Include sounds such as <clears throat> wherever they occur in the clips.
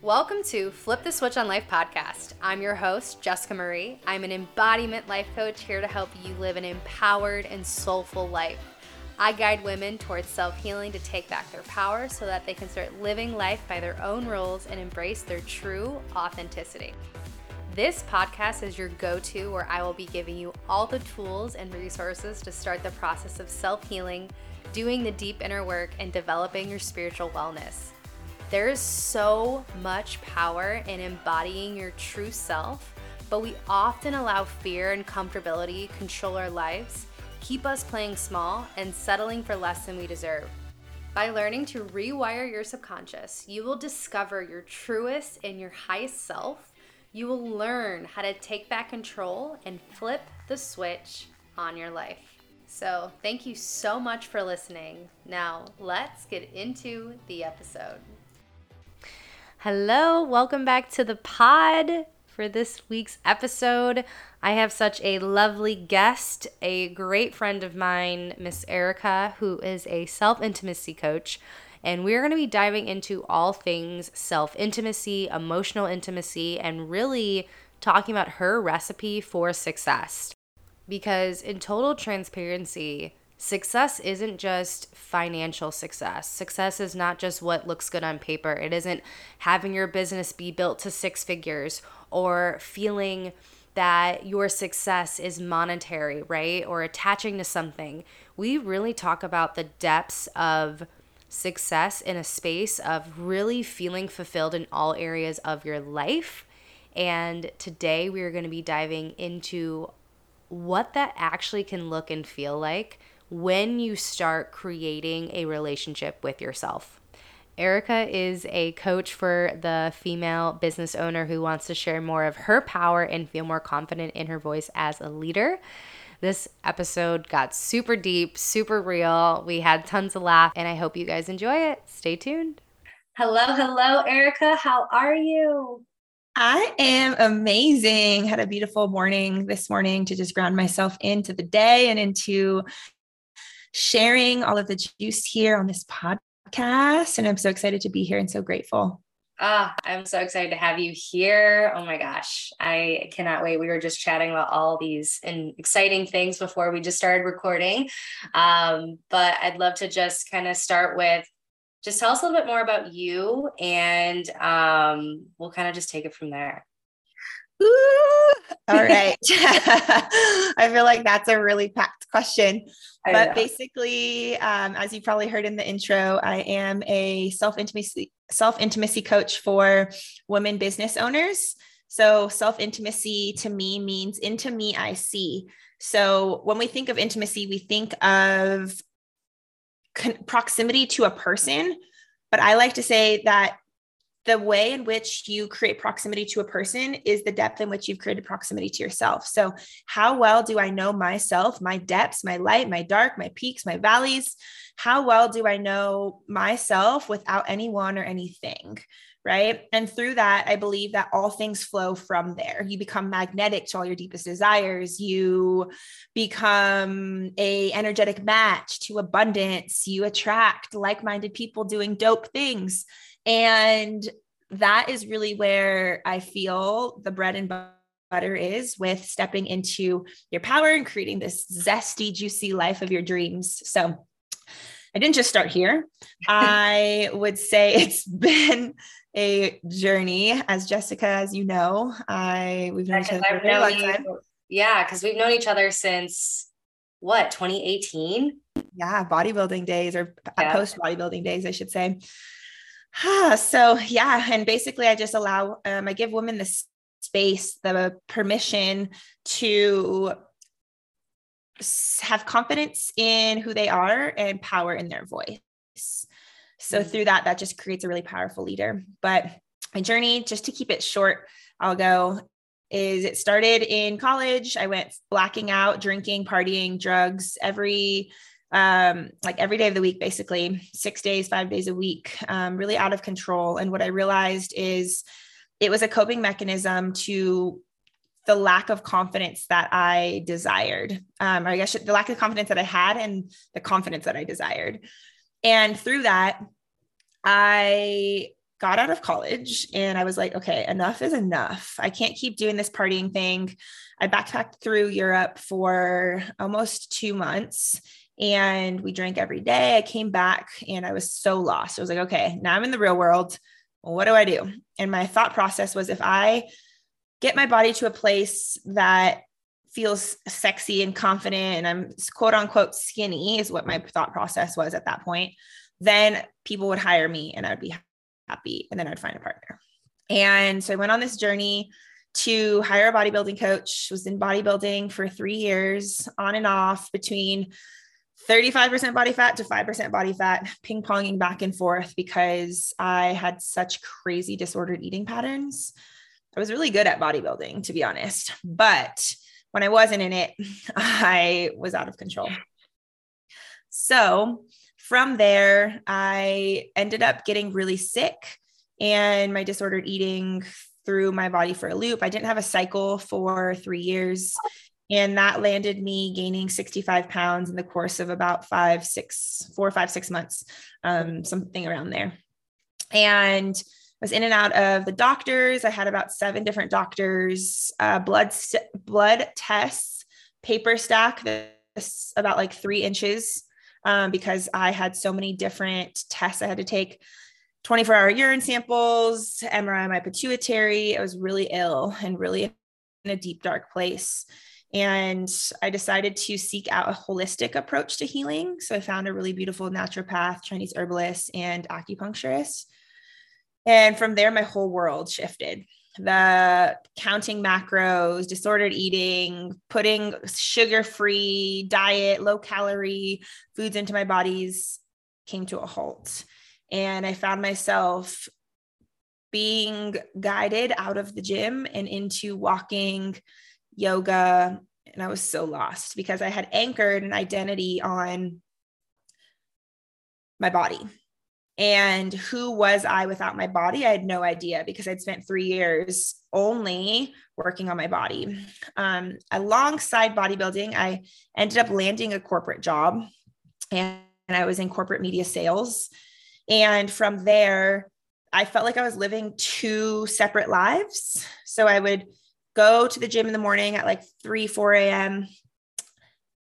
Welcome to Flip the Switch on Life podcast. I'm your host, Jessica Marie. I'm an embodiment life coach here to help you live an empowered and soulful life. I guide women towards self healing to take back their power so that they can start living life by their own rules and embrace their true authenticity. This podcast is your go to where I will be giving you all the tools and resources to start the process of self healing, doing the deep inner work, and developing your spiritual wellness. There is so much power in embodying your true self, but we often allow fear and comfortability control our lives, keep us playing small, and settling for less than we deserve. By learning to rewire your subconscious, you will discover your truest and your highest self. You will learn how to take back control and flip the switch on your life. So, thank you so much for listening. Now, let's get into the episode. Hello, welcome back to the pod for this week's episode. I have such a lovely guest, a great friend of mine, Miss Erica, who is a self intimacy coach. And we're going to be diving into all things self intimacy, emotional intimacy, and really talking about her recipe for success. Because, in total transparency, success isn't just financial success. Success is not just what looks good on paper. It isn't having your business be built to six figures or feeling that your success is monetary, right? Or attaching to something. We really talk about the depths of success in a space of really feeling fulfilled in all areas of your life. And today we are going to be diving into what that actually can look and feel like when you start creating a relationship with yourself. Erica is a coach for the female business owner who wants to share more of her power and feel more confident in her voice as a leader. This episode got super deep, super real. We had tons of laugh, and I hope you guys enjoy it. Stay tuned. Hello, hello, Erica. How are you? I am amazing. Had a beautiful morning this morning to just ground myself into the day and into sharing all of the juice here on this podcast. And I'm so excited to be here and so grateful. Ah, I'm so excited to have you here. Oh my gosh, I cannot wait. We were just chatting about all these and exciting things before we just started recording. Um, but I'd love to just kind of start with just tell us a little bit more about you and um, we'll kind of just take it from there. Ooh, all right. <laughs> I feel like that's a really packed question. But basically, um, as you probably heard in the intro, I am a self intimacy self intimacy coach for women business owners. So self intimacy to me means into me I see. So when we think of intimacy, we think of con- proximity to a person. But I like to say that the way in which you create proximity to a person is the depth in which you've created proximity to yourself. So, how well do I know myself, my depths, my light, my dark, my peaks, my valleys? How well do I know myself without anyone or anything? Right. And through that, I believe that all things flow from there. You become magnetic to all your deepest desires. You become a energetic match to abundance. You attract like-minded people doing dope things and that is really where I feel the bread and butter is with stepping into your power and creating this zesty, juicy life of your dreams. So I didn't just start here. <laughs> I would say it's been a journey as Jessica, as you know, I we've known each other for a very long time. Yeah, because we've known each other since what 2018. Yeah, bodybuilding days or yeah. post bodybuilding days, I should say. So yeah, and basically I just allow um, I give women the space, the permission to have confidence in who they are and power in their voice. So mm-hmm. through that, that just creates a really powerful leader. But my journey, just to keep it short, I'll go is it started in college. I went blacking out, drinking, partying, drugs every um, like every day of the week, basically six days, five days a week, um, really out of control. And what I realized is it was a coping mechanism to the lack of confidence that I desired, um, or I guess the lack of confidence that I had and the confidence that I desired. And through that, I got out of college and I was like, okay, enough is enough. I can't keep doing this partying thing. I backpacked through Europe for almost two months and we drank every day. I came back and I was so lost. I was like, okay, now I'm in the real world. What do I do? And my thought process was if I get my body to a place that feels sexy and confident and I'm quote unquote skinny is what my thought process was at that point, then people would hire me and I would be happy and then I'd find a partner. And so I went on this journey to hire a bodybuilding coach, was in bodybuilding for 3 years on and off between 35% body fat to 5% body fat, ping ponging back and forth because I had such crazy disordered eating patterns. I was really good at bodybuilding, to be honest. But when I wasn't in it, <laughs> I was out of control. So from there, I ended up getting really sick and my disordered eating threw my body for a loop. I didn't have a cycle for three years. And that landed me gaining 65 pounds in the course of about five, six, four, five, six months, um, something around there. And I was in and out of the doctors. I had about seven different doctors, uh, blood blood tests, paper stack this about like three inches um, because I had so many different tests I had to take 24 hour urine samples, MRI my pituitary. I was really ill and really in a deep, dark place. And I decided to seek out a holistic approach to healing. So I found a really beautiful naturopath, Chinese herbalist, and acupuncturist. And from there, my whole world shifted the counting macros, disordered eating, putting sugar free diet, low calorie foods into my bodies came to a halt. And I found myself being guided out of the gym and into walking, yoga. And I was so lost because I had anchored an identity on my body and who was I without my body? I had no idea because I'd spent three years only working on my body. Um, alongside bodybuilding, I ended up landing a corporate job and, and I was in corporate media sales. And from there, I felt like I was living two separate lives. So I would go to the gym in the morning at like 3, 4 a.m.,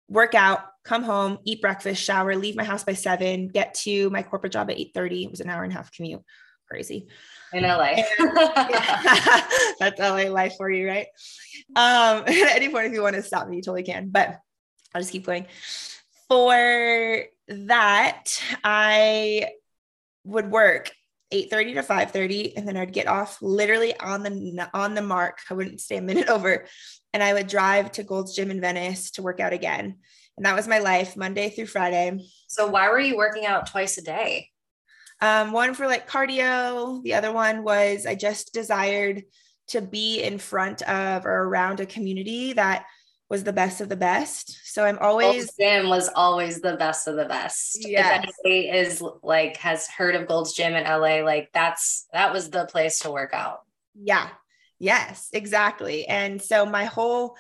work out, come home, eat breakfast, shower, leave my house by seven, get to my corporate job at 8:30. It was an hour and a half commute. Crazy. In LA. <laughs> That's LA life for you, right? Um, <laughs> at any point, if you want to stop me, you totally can. But I'll just keep going. For that, I would work 8:30 to 5:30 and then I'd get off literally on the on the mark. I wouldn't stay a minute <laughs> over and I would drive to Gold's Gym in Venice to work out again. And that was my life Monday through Friday. So why were you working out twice a day? Um, one for like cardio. The other one was I just desired to be in front of or around a community that was the best of the best. So I'm always Gold's Gym was always the best of the best. Yes. If anybody is like has heard of Gold's Gym in LA, like that's that was the place to work out. Yeah. Yes, exactly. And so my whole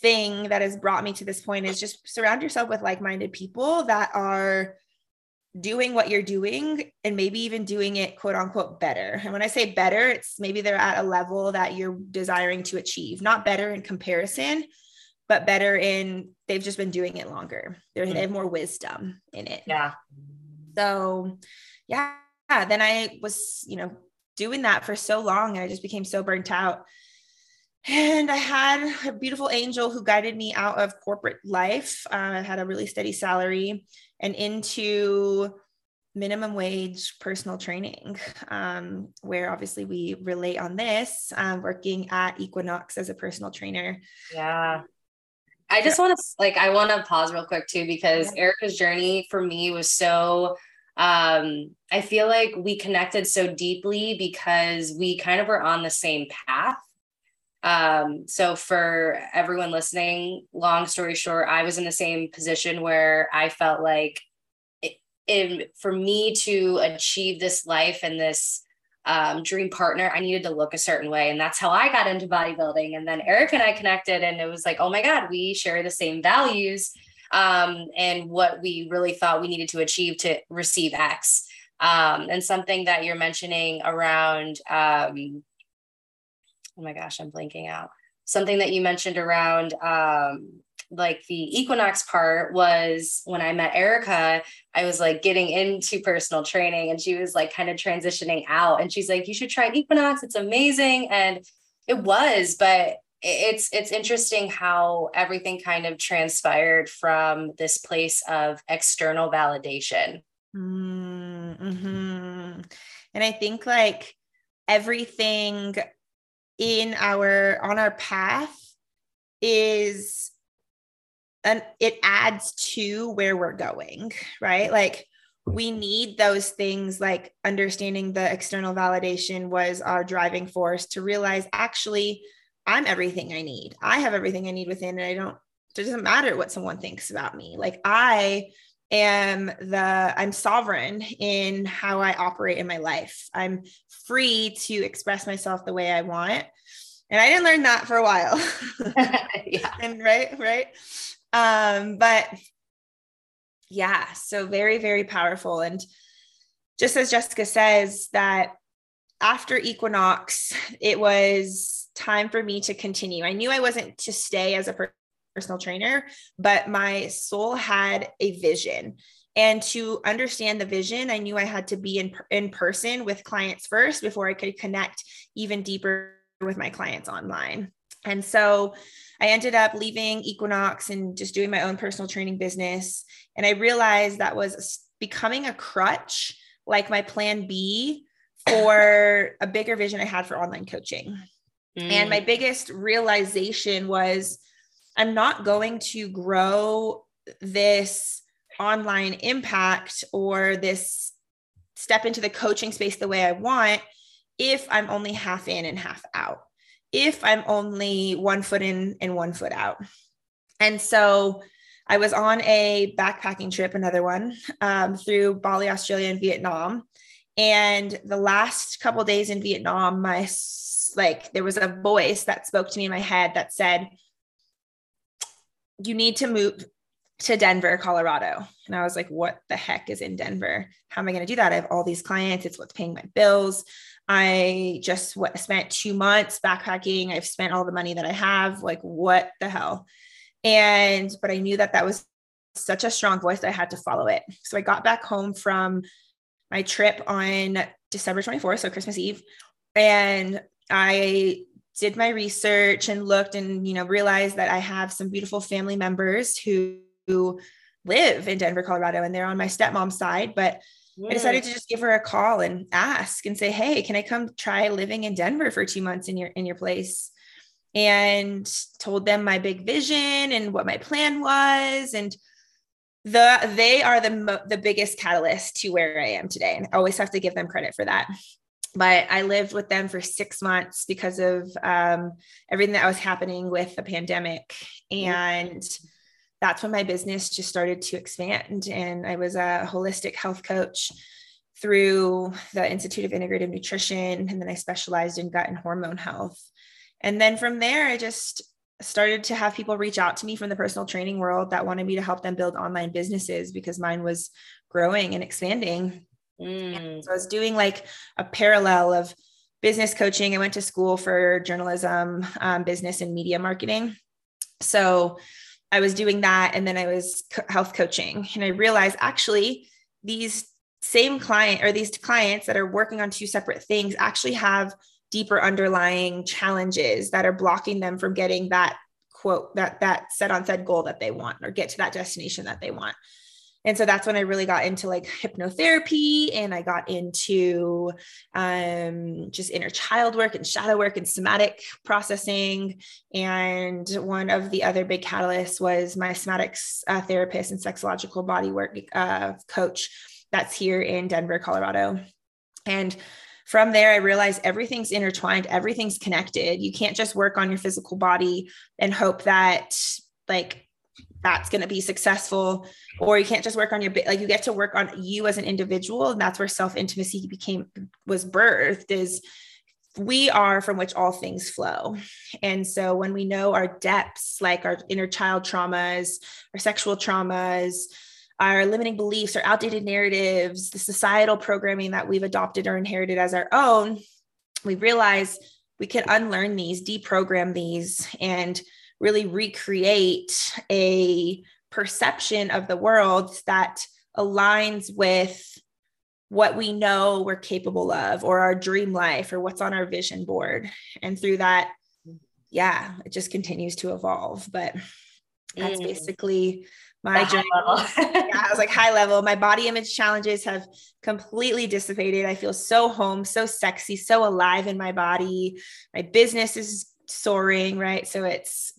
thing that has brought me to this point is just surround yourself with like-minded people that are doing what you're doing and maybe even doing it quote unquote better. And when I say better, it's maybe they're at a level that you're desiring to achieve, not better in comparison, but better in they've just been doing it longer. They're, they have more wisdom in it. Yeah. So, yeah, then I was, you know, doing that for so long and I just became so burnt out and I had a beautiful angel who guided me out of corporate life. Uh, I had a really steady salary and into minimum wage personal training, um, where obviously we relate on this, um, working at Equinox as a personal trainer. Yeah. I just want to like I want to pause real quick too because yeah. Erica's journey for me was so um I feel like we connected so deeply because we kind of were on the same path um, so for everyone listening, long story short, I was in the same position where I felt like it, in for me to achieve this life and this um, dream partner, I needed to look a certain way. And that's how I got into bodybuilding. And then Erica and I connected, and it was like, oh my God, we share the same values um, and what we really thought we needed to achieve to receive X. Um, and something that you're mentioning around, um, oh my gosh, I'm blanking out. Something that you mentioned around um, like the equinox part was when I met Erica, I was like getting into personal training and she was like kind of transitioning out. And she's like, you should try equinox. It's amazing. And it was, but it's it's interesting how everything kind of transpired from this place of external validation. Mm-hmm. And I think like everything in our on our path is and it adds to where we're going, right? Like we need those things like understanding the external validation was our driving force to realize actually I'm everything I need. I have everything I need within and I don't it doesn't matter what someone thinks about me. Like I am the I'm sovereign in how I operate in my life. I'm free to express myself the way I want. And I didn't learn that for a while. <laughs> yeah. <laughs> and right, right. Um, but yeah, so very, very powerful. And just as Jessica says, that after Equinox, it was time for me to continue. I knew I wasn't to stay as a personal trainer, but my soul had a vision. And to understand the vision, I knew I had to be in, in person with clients first before I could connect even deeper with my clients online. And so I ended up leaving Equinox and just doing my own personal training business. And I realized that was becoming a crutch, like my plan B for a bigger vision I had for online coaching. Mm. And my mm. biggest realization was I'm not going to grow this online impact or this step into the coaching space the way I want if I'm only half in and half out if I'm only one foot in and one foot out. And so I was on a backpacking trip, another one, um, through Bali, Australia, and Vietnam. And the last couple days in Vietnam, my like there was a voice that spoke to me in my head that said, "You need to move to Denver, Colorado." And I was like, "What the heck is in Denver? How am I going to do that? I have all these clients. It's what's paying my bills. I just what, spent two months backpacking. I've spent all the money that I have. Like, what the hell? And, but I knew that that was such a strong voice I had to follow it. So I got back home from my trip on December 24th, so Christmas Eve. And I did my research and looked and, you know, realized that I have some beautiful family members who, who live in Denver, Colorado, and they're on my stepmom's side, but I decided to just give her a call and ask and say, "Hey, can I come try living in Denver for 2 months in your in your place?" And told them my big vision and what my plan was. And the they are the the biggest catalyst to where I am today. And I always have to give them credit for that. But I lived with them for 6 months because of um, everything that was happening with the pandemic. And that's when my business just started to expand. And I was a holistic health coach through the Institute of Integrative Nutrition. And then I specialized in gut and hormone health. And then from there, I just started to have people reach out to me from the personal training world that wanted me to help them build online businesses because mine was growing and expanding. Mm. So I was doing like a parallel of business coaching. I went to school for journalism, um, business, and media marketing. So I was doing that and then I was health coaching and I realized actually these same client or these clients that are working on two separate things actually have deeper underlying challenges that are blocking them from getting that quote that that set on said goal that they want or get to that destination that they want and so that's when i really got into like hypnotherapy and i got into um, just inner child work and shadow work and somatic processing and one of the other big catalysts was my somatics uh, therapist and sexological body work uh, coach that's here in denver colorado and from there, I realized everything's intertwined, everything's connected. You can't just work on your physical body and hope that, like, that's going to be successful. Or you can't just work on your like you get to work on you as an individual and that's where self intimacy became was birthed is we are from which all things flow. And so when we know our depths like our inner child traumas our sexual traumas our limiting beliefs our outdated narratives the societal programming that we've adopted or inherited as our own we realize we can unlearn these deprogram these and really recreate a perception of the world that aligns with what we know we're capable of or our dream life or what's on our vision board. And through that yeah it just continues to evolve. But that's mm. basically my journey <laughs> yeah i was like high level. My body image challenges have completely dissipated. I feel so home so sexy so alive in my body. My business is soaring right? So it's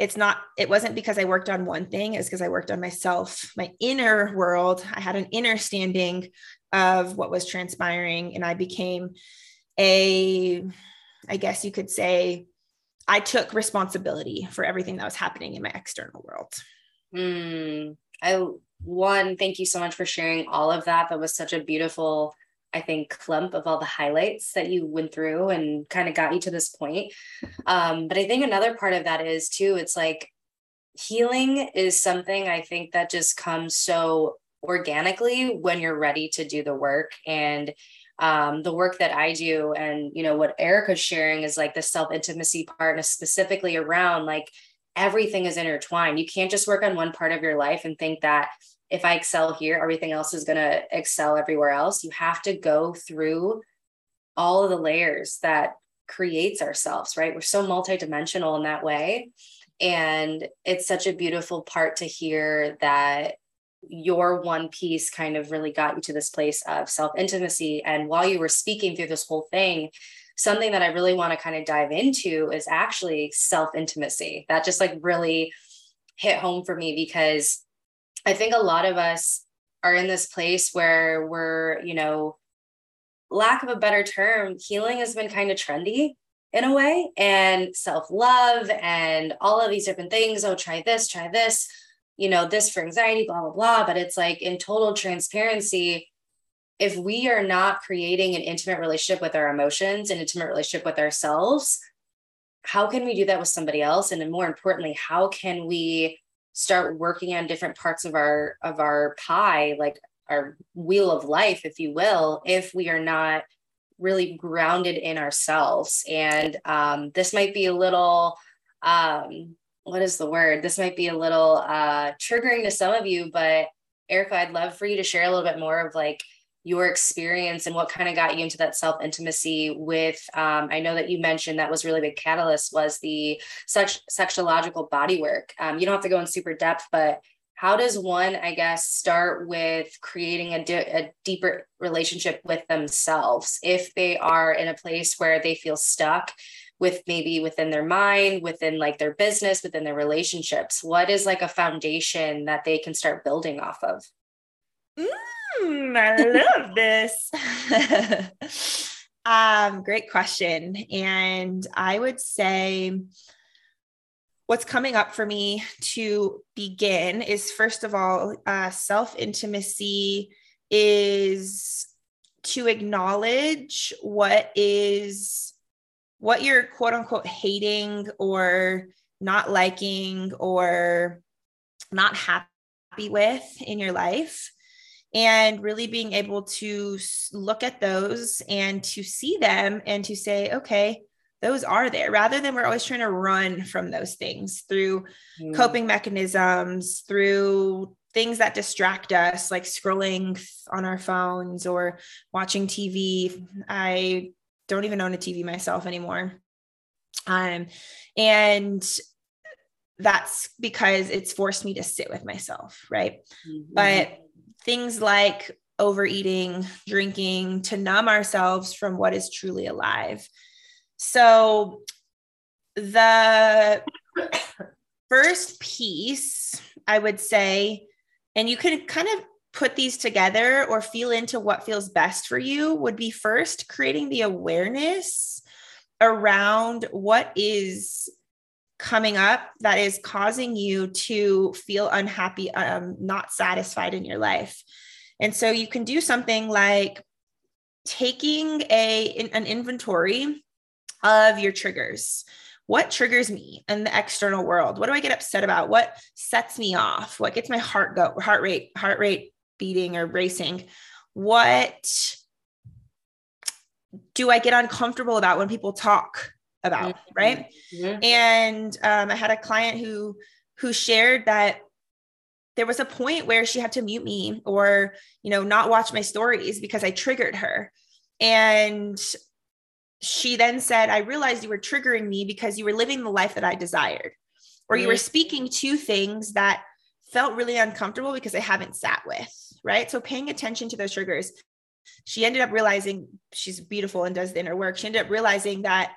it's not it wasn't because i worked on one thing it's because i worked on myself my inner world. I had an inner standing of what was transpiring and i became a i guess you could say i took responsibility for everything that was happening in my external world. Mm, i one thank you so much for sharing all of that. That was such a beautiful I think, clump of all the highlights that you went through and kind of got you to this point. Um, but I think another part of that is too, it's like healing is something I think that just comes so organically when you're ready to do the work. And um, the work that I do and, you know, what Erica's sharing is like the self intimacy part and specifically around like everything is intertwined. You can't just work on one part of your life and think that if I excel here, everything else is going to excel everywhere else. You have to go through all of the layers that creates ourselves, right? We're so multidimensional in that way. And it's such a beautiful part to hear that your one piece kind of really got you to this place of self intimacy. And while you were speaking through this whole thing, something that I really want to kind of dive into is actually self intimacy. That just like really hit home for me because I think a lot of us are in this place where we're, you know, lack of a better term, healing has been kind of trendy in a way and self-love and all of these different things. Oh, try this, try this, you know, this for anxiety, blah, blah, blah. But it's like in total transparency, if we are not creating an intimate relationship with our emotions, an intimate relationship with ourselves, how can we do that with somebody else? And more importantly, how can we start working on different parts of our of our pie like our wheel of life if you will if we are not really grounded in ourselves. And um, this might be a little um, what is the word? This might be a little uh, triggering to some of you but erica i'd love for you to share a little bit more of like your experience and what kind of got you into that self intimacy with um, i know that you mentioned that was really big catalyst was the sex- sexological body work. Um, you don't have to go in super depth but how does one i guess start with creating a, di- a deeper relationship with themselves if they are in a place where they feel stuck with maybe within their mind within like their business within their relationships? What is like a foundation that they can start building off of mm I love this. <laughs> um, great question. And I would say what's coming up for me to begin is first of all, uh, self intimacy is to acknowledge what is what you're quote unquote hating or not liking or not happy with in your life and really being able to look at those and to see them and to say okay those are there rather than we're always trying to run from those things through mm. coping mechanisms through things that distract us like scrolling on our phones or watching tv i don't even own a tv myself anymore um and that's because it's forced me to sit with myself right mm-hmm. but things like overeating, drinking to numb ourselves from what is truly alive. So, the first piece, I would say, and you can kind of put these together or feel into what feels best for you, would be first creating the awareness around what is coming up that is causing you to feel unhappy, um, not satisfied in your life. And so you can do something like taking a an inventory of your triggers. What triggers me in the external world? What do I get upset about? What sets me off? What gets my heart go heart rate heart rate beating or racing? What do I get uncomfortable about when people talk about, mm-hmm. right? Mm-hmm. And um, I had a client who who shared that there was a point where she had to mute me or you know not watch my stories because I triggered her. And she then said, I realized you were triggering me because you were living the life that I desired, or mm-hmm. you were mm-hmm. speaking to things that felt really uncomfortable because I haven't sat with, right? So paying attention to those triggers. She ended up realizing she's beautiful and does the inner work. She ended up realizing that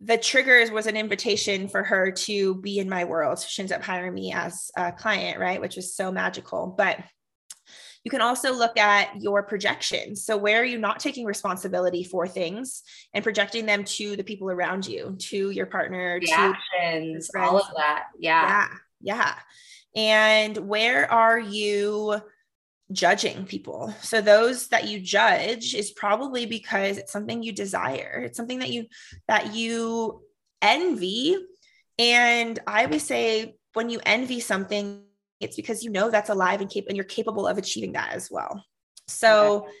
the triggers was an invitation for her to be in my world. So she ends up hiring me as a client, right? Which was so magical. But you can also look at your projections. So, where are you not taking responsibility for things and projecting them to the people around you, to your partner, the to all of that? Yeah. Yeah. Yeah. And where are you judging people. So those that you judge is probably because it's something you desire. It's something that you that you envy. And I would say when you envy something, it's because you know that's alive and, cap- and you're capable of achieving that as well. So okay.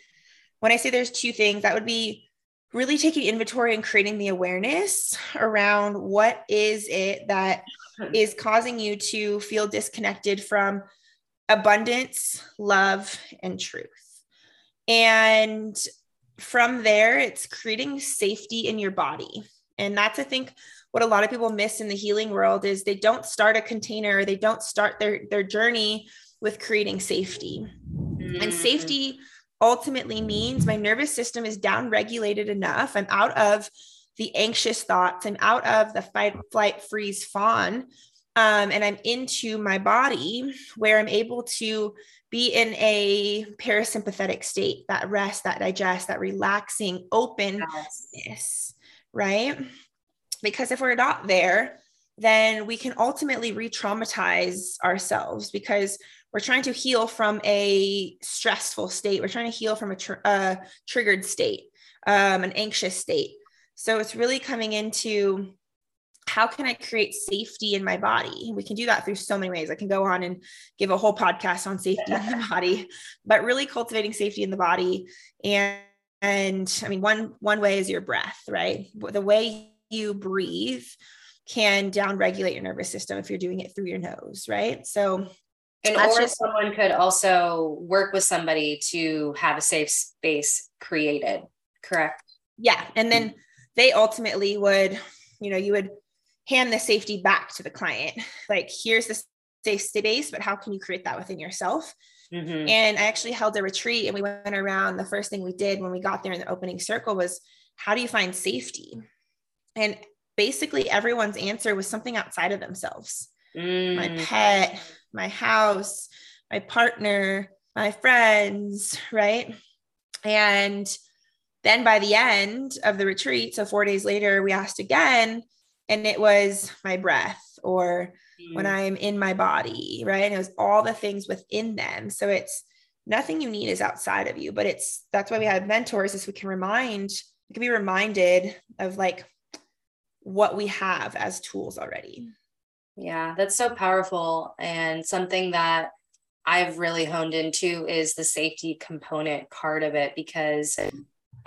when I say there's two things, that would be really taking inventory and creating the awareness around what is it that hmm. causing you to feel disconnected from abundance, love, and truth. And from there, it's creating safety in your body. And that's, I think, what a lot of people miss in the healing world is they don't start a container, they don't start their, their journey with creating safety. Mm-hmm. And safety ultimately means my nervous system is down regulated enough. I'm out of the anxious thoughts, I'm out of the fight, flight, freeze, fawn um, and I'm into my body where I'm able to be in a parasympathetic state, that rest, that digest, that relaxing openness, right? Because if we're not there, then we can ultimately re traumatize ourselves because we're trying to heal from a stressful state. We're trying to heal from a, tr- a triggered state, um, an anxious state. So it's really coming into how can I create safety in my body? We can do that through so many ways. I can go on and give a whole podcast on safety in the <laughs> body, but really cultivating safety in the body. And, and I mean, one, one way is your breath, right? The way you breathe can down regulate your nervous system if you're doing it through your nose, right? So and or just, someone could also work with somebody to have a safe space created, correct? Yeah. And then they ultimately would, you know, you would hand the safety back to the client. Like, here's the safe space, but how can you create that within yourself? Mm-hmm. And I actually held a retreat and we went around. The first thing we did when we got there in the opening circle was how do you find safety? And basically, everyone's answer was something outside of themselves mm. my pet, my house, my partner, my friends, right? And then by the end of the retreat, so four days later, we asked again, and it was my breath or mm. when I'm in my body, right? And it was all the things within them. So it's nothing you need is outside of you, but it's that's why we have mentors is we can remind, we can be reminded of like what we have as tools already. Yeah, that's so powerful and something that I've really honed into is the safety component part of it because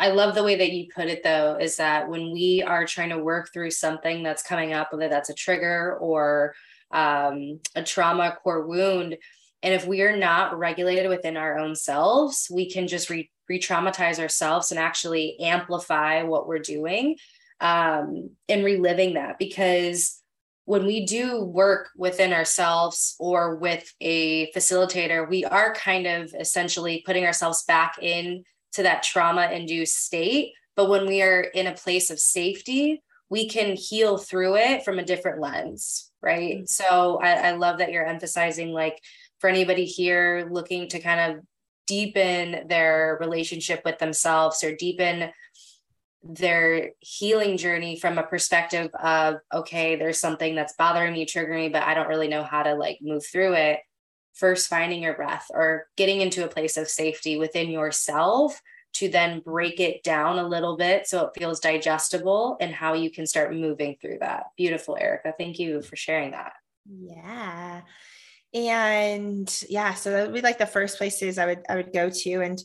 I love the way that you put it though, is that when we are trying to work through something that's coming up, whether that's a trigger or um, a trauma core wound, and if we are not regulated within our own selves, we can just re traumatize ourselves and actually amplify what we're doing um, and reliving that. Because when we do work within ourselves or with a facilitator, we are kind of essentially putting ourselves back in to that trauma induced state. But when we are in a place of safety, we can heal through it from a different lens. Right. Mm-hmm. So I, I love that you're emphasizing, like, for anybody here looking to kind of deepen their relationship with themselves or deepen their healing journey from a perspective of okay there's something that's bothering me triggering me but i don't really know how to like move through it first finding your breath or getting into a place of safety within yourself to then break it down a little bit so it feels digestible and how you can start moving through that. Beautiful erica. Thank you for sharing that. Yeah. And yeah so that would be like the first places i would i would go to. And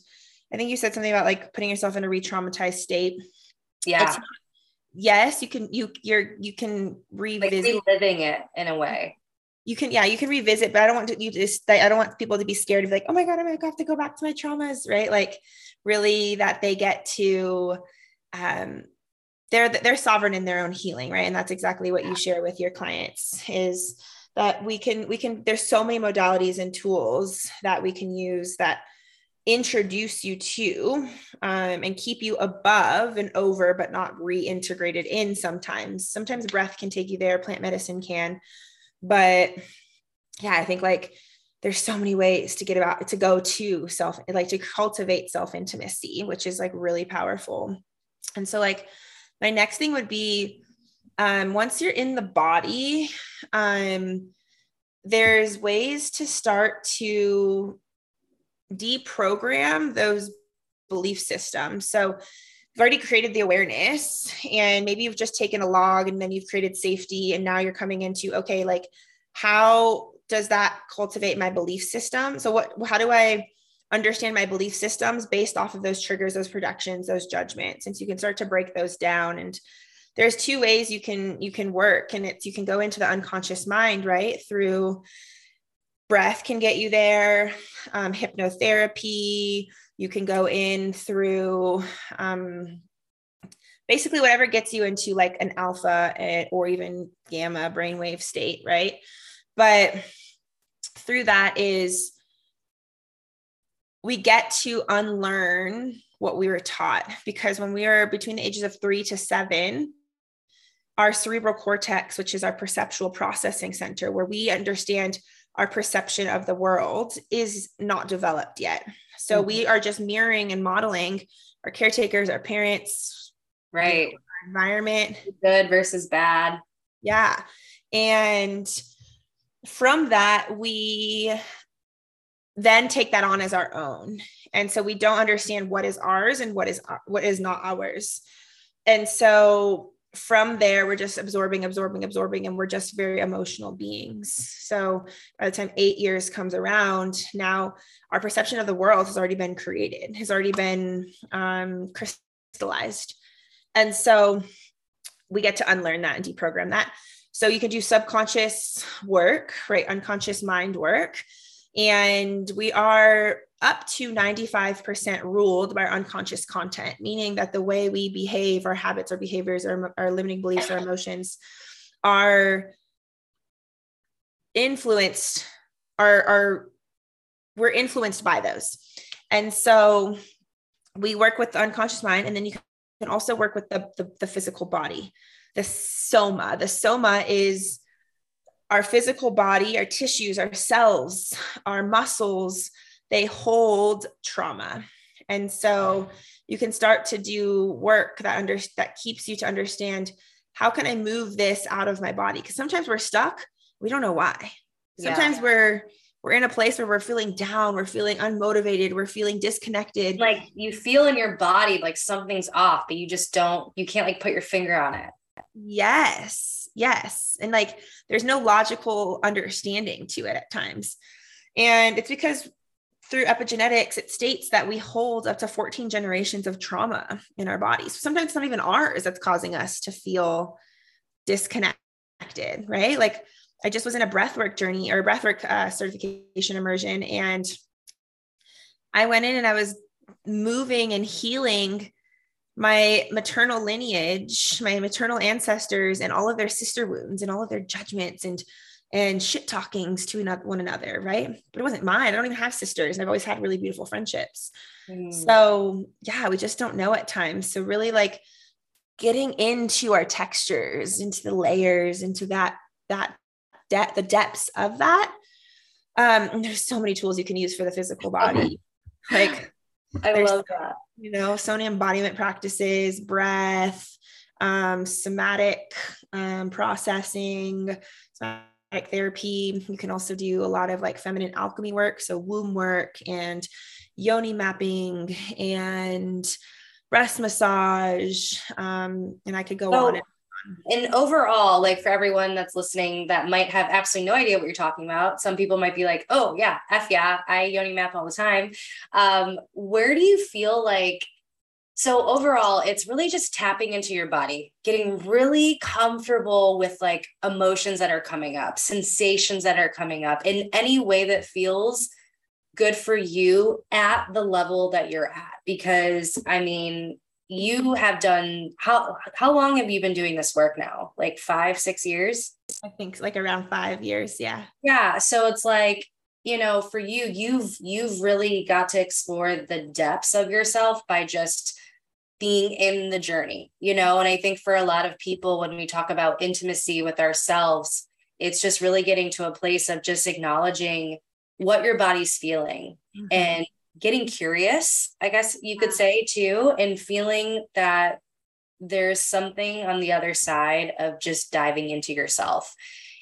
i think you said something about like putting yourself in a re-traumatized state. Yeah. Yes you can you you're you can revisit like living it in a way you can yeah you can revisit but i don't want to you just i don't want people to be scared of like oh my god i'm gonna have to go back to my traumas right? Like really that they get to um they're they're sovereign in their own healing right? And that's exactly what you share with your clients is that we can we can there's so many modalities and tools that we can use that introduce you to um, and keep you above and over but not reintegrated in sometimes. Sometimes breath can take you there plant medicine can but yeah i think like there's so many ways to get about to go to self like to cultivate self intimacy which is like really powerful and so like my next thing would be um, once you're in the body, um, there's ways to start to deprogram those belief systems. So you've already created the awareness, and maybe you've just taken a log and then you've created safety, and now you're coming into okay, like how does that cultivate my belief system? So what how do I understand my belief systems based off of those triggers, those projections those judgments? since you can start to break those down and there's two ways you can you can work and it's you can go into the unconscious mind right through breath can get you there um, hypnotherapy you can go in through um, basically whatever gets you into like an alpha eh, or even gamma brainwave state right but through that is we get to unlearn what we were taught because when we are between the ages of three to seven our cerebral cortex, which is our perceptual processing center, where we understand our perception of the world, is not developed yet. So mm-hmm. we are just mirroring and modeling our caretakers, our parents, right? Our environment, good versus bad. Yeah. And from that, we then take that on as our own. And so we don't understand what is ours and what is what is not ours. And so from there, we're just absorbing, absorbing, absorbing, and we're just very emotional beings. So by the time eight years comes around, now our perception of the world has already been created, has already been um, crystallized. And so we get to unlearn that and deprogram that. So you can do subconscious work, right? Unconscious mind work. And we are up to 95% ruled by our unconscious content, meaning that the way we behave, our habits, our behaviors, our, our limiting beliefs, our emotions are influenced, are, are we're influenced by those. And so we work with the unconscious mind, and then you can also work with the, the, the physical body, the soma. The soma is our physical body, our tissues, our cells, our muscles, they hold trauma. And so you can start to do work that under that keeps you to understand how can I move this out of my body? Because sometimes we're stuck, we don't know why. Sometimes yeah. we're we're in a place where we're feeling down, we're feeling unmotivated, we're feeling disconnected. Like you feel in your body like something's off, but you just don't, you can't like put your finger on it. Yes. Yes. And like there's no logical understanding to it at times. And it's because through epigenetics, it states that we hold up to 14 generations of trauma in our bodies. Sometimes it's not even ours that's causing us to feel disconnected, right? Like I just was in a breathwork journey or a breathwork uh, certification immersion, and I went in and I was moving and healing my maternal lineage, my maternal ancestors, and all of their sister wounds and all of their judgments and and shit talkings to one another, right? But it wasn't mine. I don't even have sisters, and I've always had really beautiful friendships. Mm. So yeah, we just don't know at times. So really, like getting into our textures, into the layers, into that that depth, the depths of that. Um, there's so many tools you can use for the physical body, <laughs> like I love that. You know, Sona embodiment practices, breath, um, somatic um, processing, somatic therapy. You can also do a lot of like feminine alchemy work, so womb work and yoni mapping and breast massage. Um, and I could go on. And- and overall, like for everyone that's listening that might have absolutely no idea what you're talking about, some people might be like, oh, yeah, F yeah, I yoni map all the time. Um, where do you feel like so overall, it's really just tapping into your body, getting really comfortable with like emotions that are coming up, sensations that are coming up in any way that feels good for you at the level that you're at. Because I mean, you have done how how long have you been doing this work now? Like five, six years? I think like around five years. Yeah. Yeah. So it's like you know for you you've you've really got to explore the depths of yourself by just being in the journey, you know? And I think for a lot of people, when we talk about intimacy with ourselves, it's just really getting to a place of just acknowledging what your body's feeling mm-hmm. and getting curious, I guess you could say too, and feeling that there's something on the other side of just diving into yourself.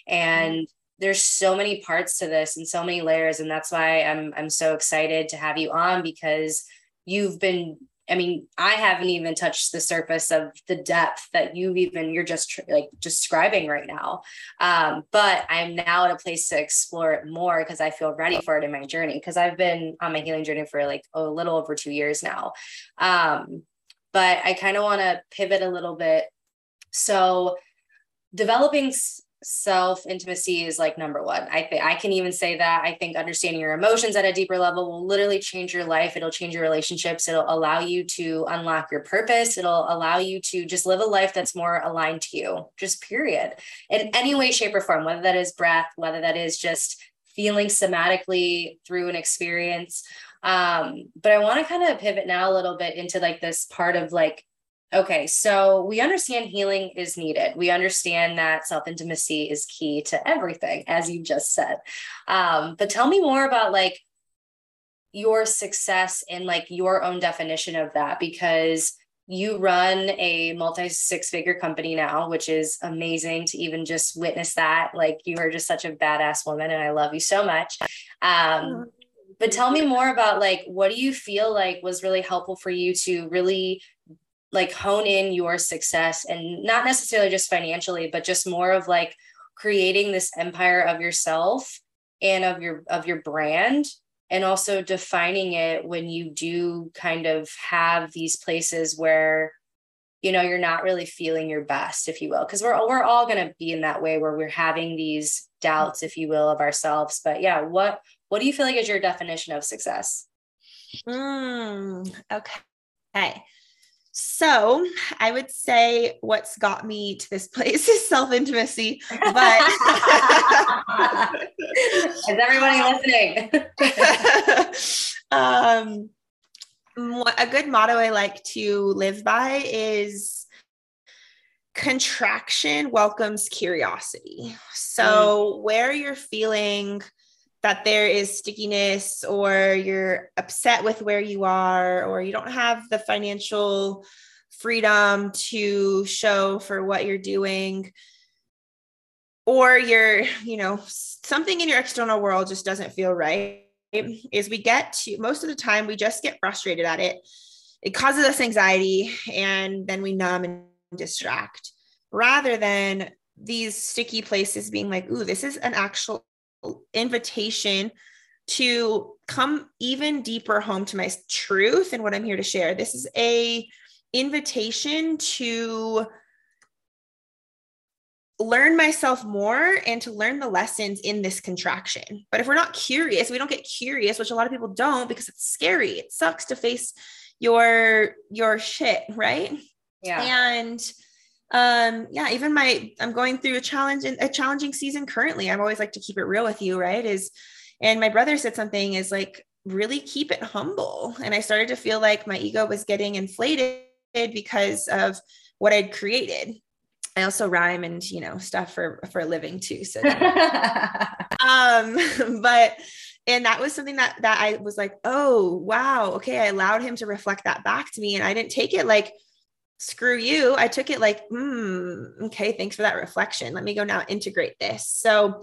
And mm-hmm. there's so many parts to this and so many layers. And that's why I'm I'm so excited to have you on because you've been I mean, I haven't even touched the surface of the depth that you've even you're just like describing right now. Um, but I'm now at a place to explore it more because I feel ready for it in my journey. Because I've been on my healing journey for like a little over two years now. Um, but I kind of want to pivot a little bit. So, developing self intimacy is like number one. I think I can even say that. I think understanding your emotions at a deeper level will literally change your life. It'll change your relationships. It'll allow you to unlock your purpose. It'll allow you to just live a life that's more aligned to you, just period. In any way, shape, or form, whether that is breath, whether that is just feeling somatically through an experience. Um, but I want to kind of pivot now a little bit into like this part of like Okay, so we understand healing is needed. We understand that self intimacy is key to everything, as you just said. Um, but tell me more about like your success and like your own definition of that, because you run a multi six figure company now, which is amazing to even just witness that. Like you are just such a badass woman, and I love you so much. Um, but tell me more about like what do you feel like was really helpful for you to really like hone in your success and not necessarily just financially but just more of like creating this empire of yourself and of your of your brand and also defining it when you do kind of have these places where you know you're not really feeling your best if you will because we're we're all going to be in that way where we're having these doubts if you will of ourselves. But yeah what what do you feel like is your definition of success? Mm, okay so I would say what's got me to this <laughs> place is self intimacy. But <laughs> is everybody listening? <laughs> um, a good motto I like to live by is contraction welcomes curiosity. So, mm. where you're feeling that there is stickiness or you're upset with where you are or you don't have the financial freedom to show for what you're doing. Or you're you know something in your external world just doesn't feel right is we get to most of the time we just get frustrated at it. It causes us anxiety and then we numb and distract. Rather than these sticky places being like ooh this is an actual invitation to come even deeper home to my truth and what I'm here to share. This is a invitation to learn myself more and to learn the lessons in this contraction. But if we're not curious, we don't get curious, which a lot of people don't because it's scary. It sucks to face your your shit, right? Yeah. And um yeah even my i'm going through a challenge a challenging season currently. I'm always like to keep it real with you right? Is and my brother said something is like really keep it humble. And i started to feel like my ego was getting inflated because of what i'd created. I also rhyme and you know stuff for for a living too so <laughs> um <laughs> but and that was something that that I was like, oh wow, okay. I allowed him to reflect that back to me, and I didn't take it like screw you. I took it like, hmm, okay, thanks for that reflection. Let me go now integrate this. So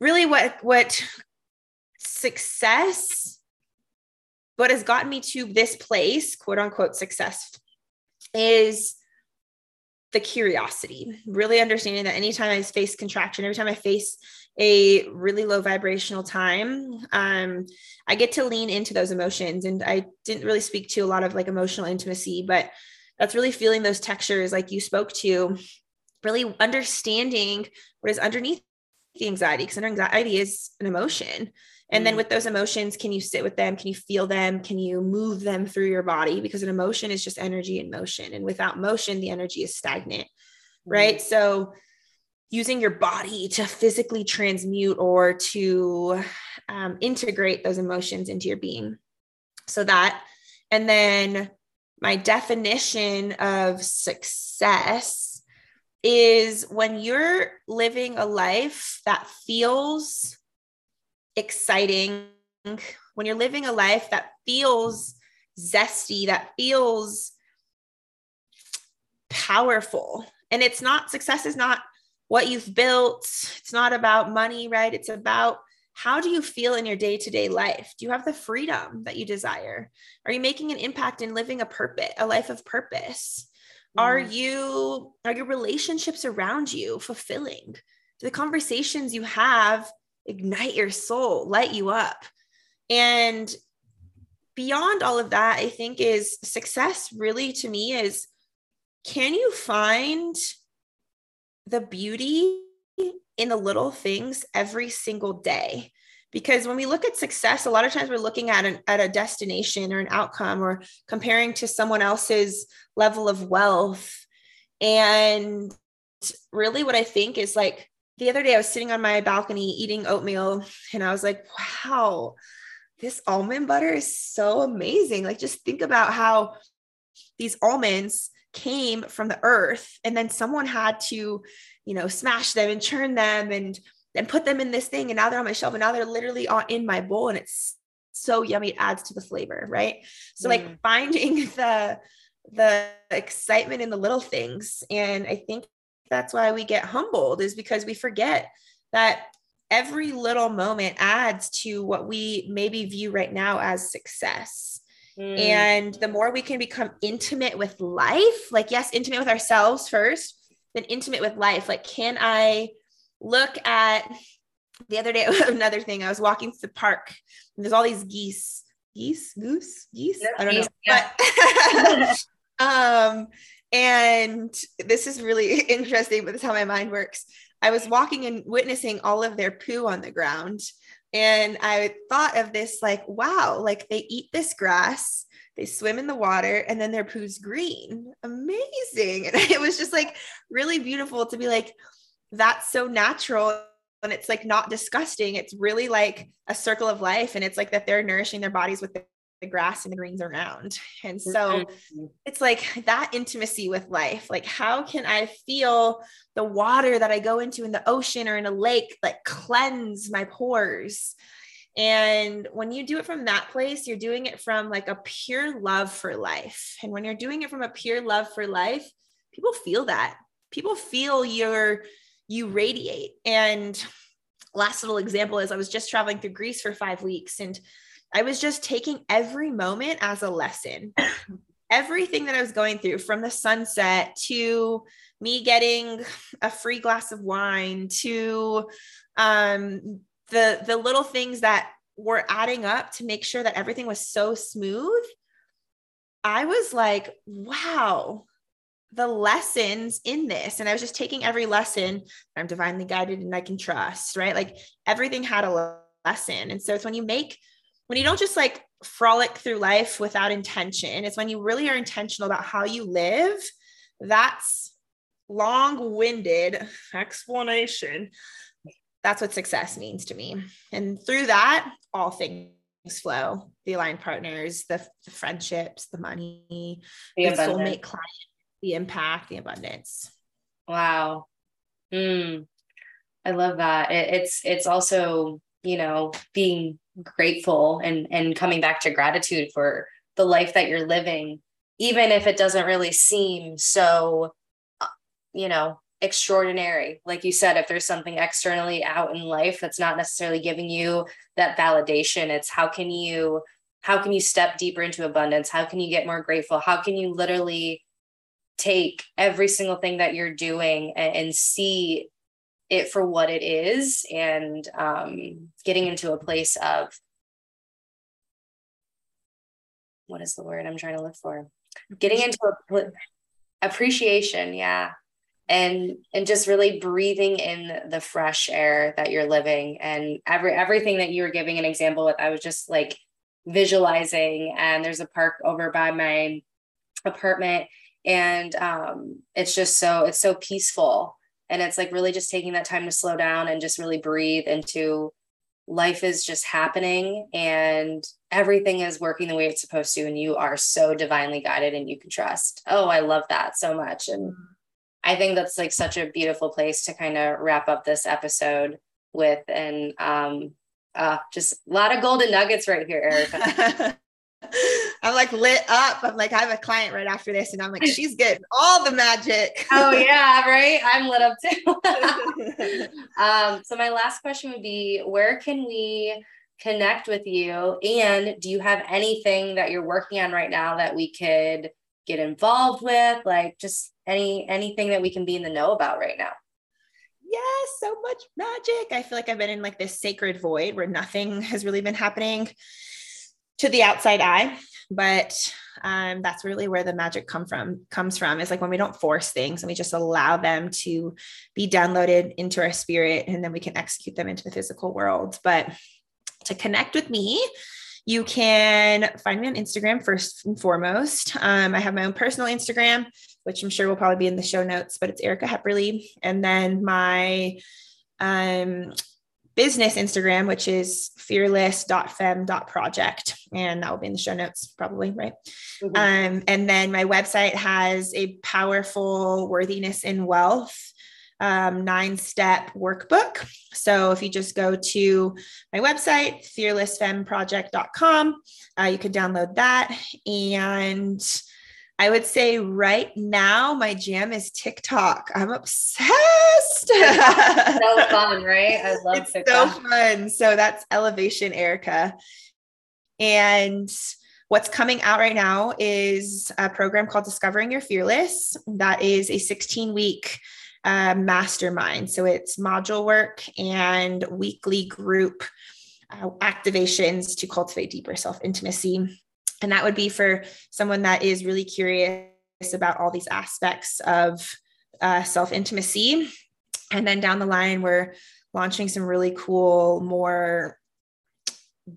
really what what success what has gotten me to this place, quote unquote success, is the curiosity, really understanding that anytime I face contraction, every time I face a really low vibrational time, um, I get to lean into those emotions. And I didn't really speak to a lot of like emotional intimacy, but that's really feeling those textures like you spoke to, really understanding what is underneath the anxiety, because anxiety is an emotion. And then mm. with those emotions, can you sit with them? Can you feel them? Can you move them through your body? Because an emotion is just energy in motion. And without motion, the energy is stagnant. Right. Mm. So using your body to physically transmute or to um, integrate those emotions into your being. So that, and then my definition of success is when you're living a life that feels exciting, when you're living a life that feels zesty, that feels powerful. And it's not, success is not what you've built, it's not about money, right? It's about how do you feel in your day to day life? Do you have the freedom that you desire? Are you making an impact in living a purpose, a life of purpose? Mm. Are you, are your relationships around you fulfilling? Do the conversations you have ignite your soul, light you up? And beyond all of that, I think is success really to me is can you find the beauty in the little things every single day. Because when we look at success a lot of times we're looking at an at a destination or an outcome or comparing to someone else's level of wealth. And really what i think is like the other day i was sitting on my balcony eating oatmeal and i was like wow this almond butter is so amazing. Like just think about how these almonds came from the earth and then someone had to you know, smash them and churn them and and put them in this thing. And now they're on my shelf and now they're literally on in my bowl and it's so yummy. It adds to the flavor. Right. So mm. like finding <laughs> the the excitement in the little things. And I think that's why we get humbled is because we forget that every little moment adds to what we maybe view right now as success. Mm. And the more we can become intimate with life, like, yes, intimate with ourselves first, been intimate with life. Like, can I look at the other day? <laughs> Another thing, I was walking to the park and there's all these geese, geese, goose, geese. I don't know. Yeah. But, <laughs> um, and this is really <laughs> interesting, but this is how my mind works. I was walking and witnessing all of their poo on the ground. And I thought of this like, wow, like they eat this grass they swim in the water and then their poo's green. Amazing. And <laughs> it was just like really beautiful to be like, that's so natural. And it's like not disgusting. It's really like a circle of life. And it's like that they're nourishing their bodies with the, grass and the greens around. And so mm-hmm. it's like that intimacy with life. Like, how can I feel the water that I go into in the ocean or in a lake like cleanse my pores? And when you do it from that place, you're doing it from like a pure love for life. And when you're doing it from a pure love for life, people feel that. People feel your you radiate. And last little example is I was just traveling through Greece for 5 weeks and I was just taking every moment as a lesson. <clears throat> Everything that I was going through from the sunset to me getting a free glass of wine to um, the the little things that were adding up to make sure that everything was so smooth i was like wow the lessons in this. And i was just taking every lesson. I'm divinely guided and i can trust right? Like everything had a lesson. And so it's when you make when you don't just like frolic through life without intention it's when you really are intentional about how you live that's long-winded <laughs> explanation that's what success means to me. And through that, all things flow the aligned partners, the, the friendships, the money, the, the soulmate client, the impact, the abundance. Wow. Mm, I love that. It, it's, it's also you know, being grateful and and coming back to gratitude for the life that you're living even if it doesn't really seem so uh, you know extraordinary like you said if there's something externally out in life that's not necessarily giving you that validation it's how can you how can you step deeper into abundance how can you get more grateful how can you literally take every single thing that you're doing and, and see it for what it is and um, getting into a place of what is the word I'm trying to look for? Getting into a appreciation, yeah. And and just really breathing in the fresh air that you're living. And every everything that you were giving an example with, I was just like visualizing. And there's a park over by my apartment and um it's just so it's so peaceful. And it's like really just taking that time to slow down and just really breathe into life is just happening. And everything is working the way it's supposed to. And you are so divinely guided and you can trust. Oh i love that so much. And mm-hmm. I think that's like such a beautiful place to kind of wrap up this episode with and um uh just a lot of golden nuggets right here erica <laughs> I'm like lit up. I'm like, I have a client right after this, and I'm like, she's getting all the magic. oh yeah, right. I'm lit up too. <laughs> um, so my last question would be, where can we connect with you? And do you have anything that you're working on right now that we could get involved with? Like just any anything that we can be in the know about right now? Yes, so much magic. I feel like I've been in like this sacred void where nothing <laughs> has really been happening to the outside eye but um, that's really where the magic come from comes from is like when we don't force things and we just allow them to be downloaded into our spirit and then we can execute them into the physical world but to connect with me you can find me on instagram first and foremost um, i have my own personal instagram which i'm sure will probably be in the show notes but it's erica hepperle and then my um, business Instagram, which is fearless.femme.project. And that will be in the show notes, probably, right? Mm-hmm. Um, and then my website has a powerful worthiness in wealth um, nine step workbook. So if you just go to my website, fearlessfemmeproject.com, uh, you can download that. And I would say right now my jam is TikTok. I'm obsessed. so <laughs> fun, right? I love it's TikTok. So fun. So that's Elevation Erica. And what's coming out right now is a program called Discovering Your Fearless. That is a 16 week uh, mastermind. So it's module work and weekly group uh, activations to cultivate deeper self intimacy and that would be for someone that is really curious about all these aspects of uh, self intimacy. And then down the line, we're launching some really cool, more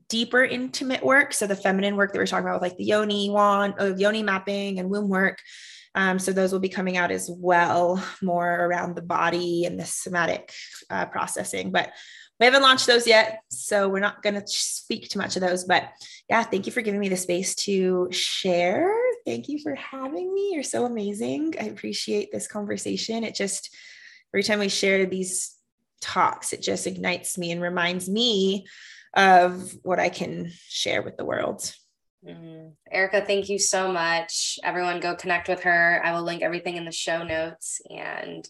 deeper intimate work. So the feminine work that we're talking about with like the yoni wand, uh, yoni mapping and womb work. Um, so those will be coming out as well, more around the body and the somatic uh, processing. But we haven't launched those yet, so we're not going to speak too much of those. But yeah, thank you for giving me the space to share. Thank you for having me. You're so amazing. I appreciate this conversation. It just, every time we share these talks, it just ignites me and reminds me of what I can share with the world. Mm-hmm. Erica, thank you so much. Everyone, go connect with her. I will link everything in the show notes. And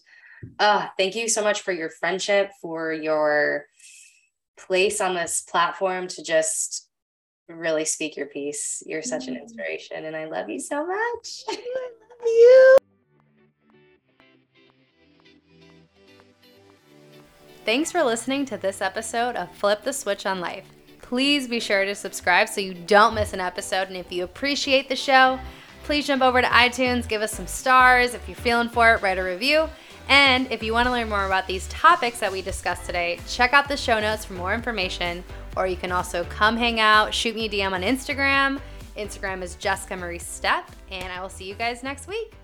uh, thank you so much for your friendship, for your place on this platform to just really speak your piece. You're such an mm. inspiration, and I love you so much. I love you. Thanks for listening to this episode of Flip the Switch on Life. Please be sure to subscribe so you don't miss an episode. And if you appreciate the show, please jump over to iTunes, give us some stars. If you're feeling for it, write a review. And if you want to learn more about these topics that we discussed today, check out the show notes for more information. Or you can also come hang out, shoot me a DM on Instagram. Instagram is Jessica Marie Step, and I will see you guys next week.